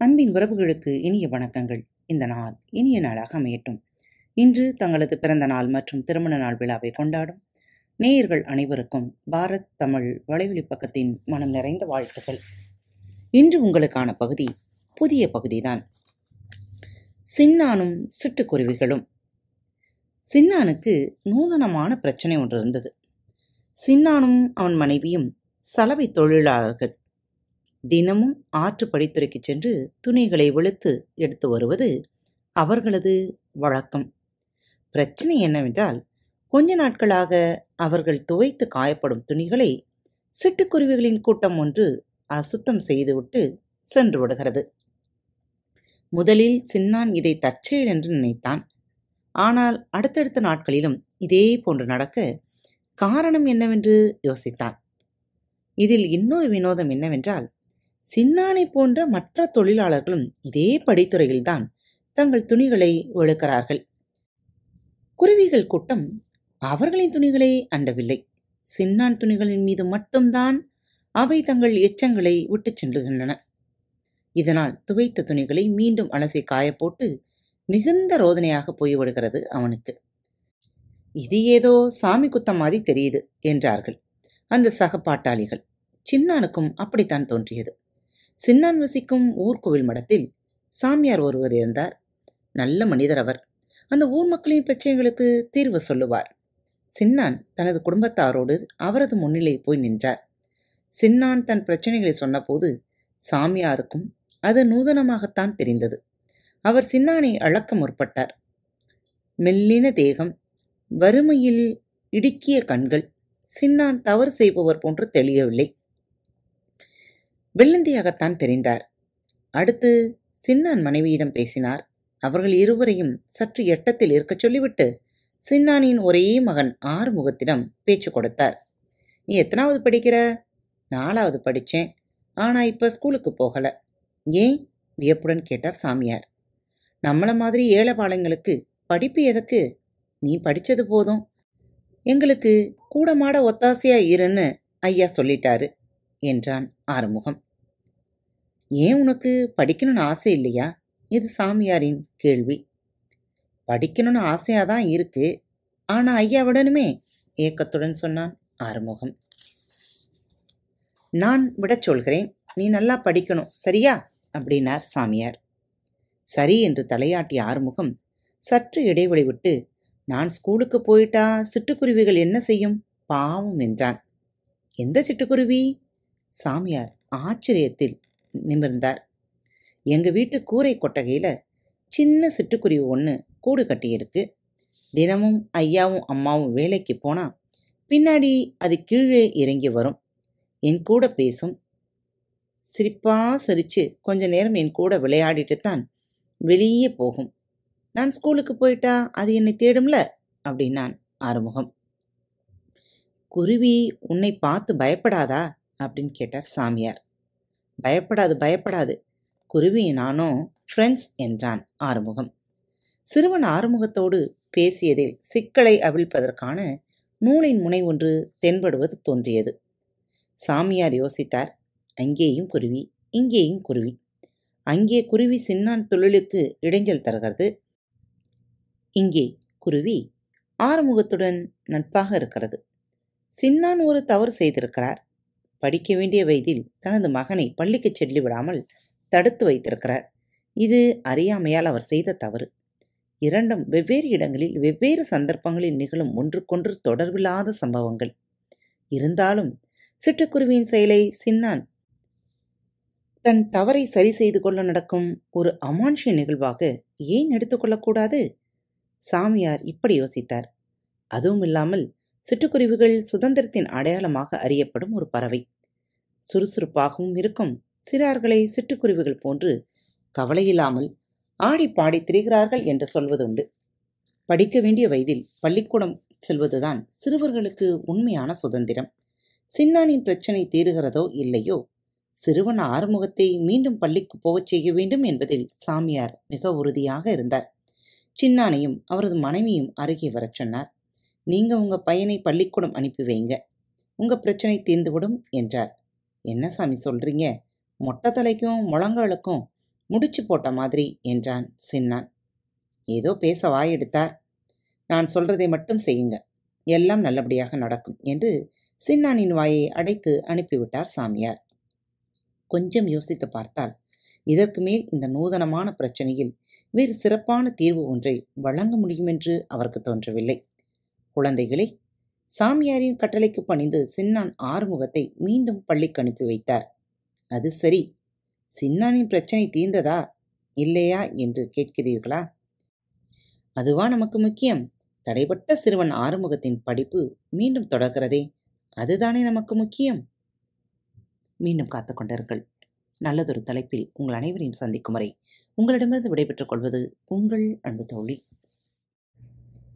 அன்பின் உறவுகளுக்கு இனிய வணக்கங்கள். இந்த நாள் இனிய நாளாக அமையட்டும். இன்று தங்களது பிறந்த நாள் மற்றும் திருமண நாள் விழாவை கொண்டாடும் நேயர்கள் அனைவருக்கும் பாரத் தமிழ் வலைவழி பக்கத்தின் மனம் நிறைந்த வாழ்த்துக்கள். இன்று உங்களுக்கான பகுதி புதிய பகுதிதான். சின்னானும் சிட்டுக்குருவிகளும். சின்னானுக்கு நூதனமான பிரச்சனை ஒன்று இருந்தது. சின்னானும் அவன் மனைவியும் சலவை தொழிலாளர்கள் தினமும் ஆற்று படித்துறைக்கு சென்று துணிகளை வெளுத்து எடுத்து வருவது அவர்களது வழக்கம். பிரச்சனை என்னவென்றால் கொஞ்ச நாட்களாக அவர்கள் துவைத்து காயப்படும் துணிகளை சிட்டுக்குருவிகளின் கூட்டம் ஒன்று அசுத்தம் செய்துவிட்டு சென்று விடுகிறது. முதலில் சின்னான் இதை தற்செயல் என்று நினைத்தான். ஆனால் அடுத்தடுத்த நாட்களிலும் இதே போன்று நடக்க காரணம் என்னவென்று யோசித்தான். இதில் இன்னொரு வினோதம் என்னவென்றால் சின்னானை போன்ற மற்ற தொழிலாளர்களும் இதே படித்துறையில்தான் தங்கள் துணிகளை ஒழுக்கிறார்கள் குருவிகள் கூட்டம் அவர்களின் துணிகளை அண்டவில்லை. சின்னான் துணிகளின் மீது மட்டும்தான் அவை தங்கள் எச்சங்களை விட்டுச் சென்றுகின்றன. இதனால் துவைத்த துணிகளை மீண்டும் அலசி காயப்போட்டு மிகுந்த ரோதனையாக போய்விடுகிறது அவனுக்கு. இது ஏதோ சாமி குத்தம் மாதிரி தெரியுது என்றார்கள் அந்த சக பாட்டாளிகள். சின்னானுக்கும் அப்படித்தான் தோன்றியது. சின்னான் வசிக்கும் ஊர்கோவில் மடத்தில் சாமியார் ஒருவர் இருந்தார். நல்ல மனிதர் அவர். அந்த ஊர் மக்களின் பிரச்சனைகளுக்கு தீர்வு சொல்லுவார். சின்னான் தனது குடும்பத்தாரோடு அவரது முன்னிலை போய் நின்றார். சின்னான் தன் பிரச்சனைகளை சொன்னபோது சாமியாருக்கும் அது நூதனமாகத்தான் தெரிந்தது. அவர் சின்னானை அளக்க முற்பட்டார். மெல்லின தேகம் வறுமையில் இடுக்கிய கண்கள் சின்னான் தவறு செய்பவர் போன்று தெளியவில்லை. வெள்ளந்தியாகத்தான் தெரிந்தார். அடுத்து சின்னான் மனைவியிடம் பேசினார். அவர்கள் இருவரையும் சற்று எட்டத்தில் இருக்கச் சொல்லிவிட்டு சின்னானின் ஒரே மகன் ஆறுமுகத்திடம் பேச்சு கொடுத்தார். நீ எத்தனாவது படிக்கிற? நாலாவது படிச்சேன். ஆனா இப்ப ஸ்கூலுக்கு போகல. ஏன்? வியப்புடன் கேட்டார் சாமியார். நம்மள மாதிரி ஏழைபாளைங்களுக்கு படிப்பு எதற்கு நீ படிச்சது போதும். எங்களுக்கு கூடமாட ஒத்தாசையா இருன்னு ஐயா சொல்லிட்டாரு. என்றான் ஆறுமுகம். ஏன் உனக்கு படிக்கணும்னு ஆசை இல்லையா? இது சாமியாரின் கேள்வி. படிக்கணும்னு ஆசையாதான் இருக்கு. ஆனா ஐயா விடணுமே? ஏக்கத்துடன் சொன்னான் ஆறுமுகம். நான் விடச் சொல்கிறேன். நீ நல்லா படிக்கணும் சரியா? அப்படின்னார் சாமியார். சரி என்று தலையாட்டிய ஆறுமுகம் சற்று இடைவெளி விட்டு நான் ஸ்கூலுக்கு போயிட்டா சிட்டுக்குருவிகள் என்ன செய்யும்? பாவம் என்றான். எந்த சிட்டுக்குருவி? சாமியார் ஆச்சரியத்தில் நிமிர்ந்தார். எங்க வீட்டு கூரை கொட்டகையில சின்ன சிட்டுக்குருவி ஒன்று கூடு கட்டியிருக்கு தினமும் ஐயாவும் அம்மாவும் வேலைக்கு போனா பின்னாடி அது கீழே இறங்கி வரும். என் கூட பேசும். சிரிப்பா சிரிச்சு கொஞ்ச நேரம் என் கூட விளையாடிட்டு தான் வெளியே போகும். நான் ஸ்கூலுக்கு போயிட்டா அது என்னை தேடும்ல? அப்படின்னான் ஆறுமுகம். குருவி உன்னை பார்த்து பயப்படாதா? அப்படின்னு கேட்டார் சாமியார். பயப்படாது பயப்படாது. குருவி நானும் ஃப்ரெண்ட்ஸ் என்றான் ஆறுமுகம். சிறுவன் ஆறுமுகத்தோடு பேசியதில் சிக்கலை அவிழ்ப்பதற்கான நூலின் முனை ஒன்று தென்படுவது தோன்றியது. சாமியார் யோசித்தார் அங்கேயும் குருவி இங்கேயும் குருவி. அங்கே குருவி சின்னான் தொழிலுக்கு இடைஞ்சல் தருகிறது. இங்கே குருவி ஆறுமுகத்துடன் நட்பாக இருக்கிறது. சின்னான் ஒரு தவறு செய்திருக்கிறார். படிக்க வேண்டிய வயதில் தனது மகனை பள்ளிக்கு செல்லி விடாமல் தடுத்து வைத்திருக்கிறார். இது அறியாமையால் அவர் செய்த தவறு. இரண்டும் வெவ்வேறு இடங்களில் வெவ்வேறு சந்தர்ப்பங்களில் நிகழும் ஒன்றுக்கொன்று தொடர்பில்லாத சம்பவங்கள். இருந்தாலும் சிட்டுக்குருவியின் செயலை சின்னான் தன் தவறை சரி செய்து கொள்ள நடக்கும் ஒரு அமானுஷ்ய நிகழ்வாக ஏன் எடுத்துக்கொள்ளக்கூடாது சாமியார் இப்படி யோசித்தார். அதுவும் இல்லாமல் சிட்டுக்குருவிகள் சுதந்திரத்தின் அடையாளமாக அறியப்படும் ஒரு பறவை. சுறுசுறுப்பாகவும் இருக்கும். சிறார்களை சிட்டுக்குருவிகள் போன்று கவலையில்லாமல் ஆடி பாடி திரிகிறார்கள் என்று சொல்வதுண்டு படிக்க வேண்டிய வயதில் பள்ளிக்கூடம் செல்வதுதான் சிறுவர்களுக்கு உண்மையான சுதந்திரம். சின்னானின் பிரச்சனை தீருகிறதோ இல்லையோ? சிறுவன் ஆறுமுகத்தை மீண்டும் பள்ளிக்கு போகச் செய்ய வேண்டும் என்பதில் சாமியார் மிக உறுதியாக இருந்தார். சின்னானையும் அவரது மனைவியும் அருகே வரச் சொன்னார். நீங்க உங்க பையனை பள்ளிக்கூடம் அனுப்பி வைங்க. உங்க பிரச்சனை தீர்ந்துவிடும் என்றார். என்ன சாமி சொல்றீங்க? மொட்டை தலைக்கும் முழங்காலுக்கும் முடிச்சு போட்ட மாதிரி என்றான் சின்னான் ஏதோ பேச வாயெடுத்தார் நான் சொல்றதை மட்டும் செய்யுங்க. எல்லாம் நல்லபடியாக நடக்கும் என்று சின்னானின் வாயை அடைத்து அனுப்பிவிட்டார் சாமியார். கொஞ்சம் யோசித்து பார்த்தால் இதற்கு மேல் இந்த நூதனமான பிரச்சனையில் வேறு சிறப்பான தீர்வு ஒன்றை வழங்க முடியுமென்று அவருக்கு தோன்றவில்லை. குழந்தைகளே சாமியாரின் கட்டளைக்கு பணிந்து சின்னான் ஆறுமுகத்தை மீண்டும் பள்ளிக்கு அனுப்பி வைத்தார். அது சரி. சின்னானின் பிரச்சனை தீர்ந்ததா? இல்லையா? என்று கேட்கிறீர்களா? அதுவா நமக்கு முக்கியம். தடைப்பட்ட சிறுவன் ஆறுமுகத்தின் படிப்பு மீண்டும் தொடர்கிறதே. அதுதானே நமக்கு முக்கியம்? மீண்டும் காத்துக்கொண்டார்கள் நல்லதொரு தலைப்பில் உங்கள் அனைவரையும் சந்திக்கும் வரை உங்களிடமிருந்து விடைபெற்றுக் கொள்வது உங்கள் அன்பு தோழி.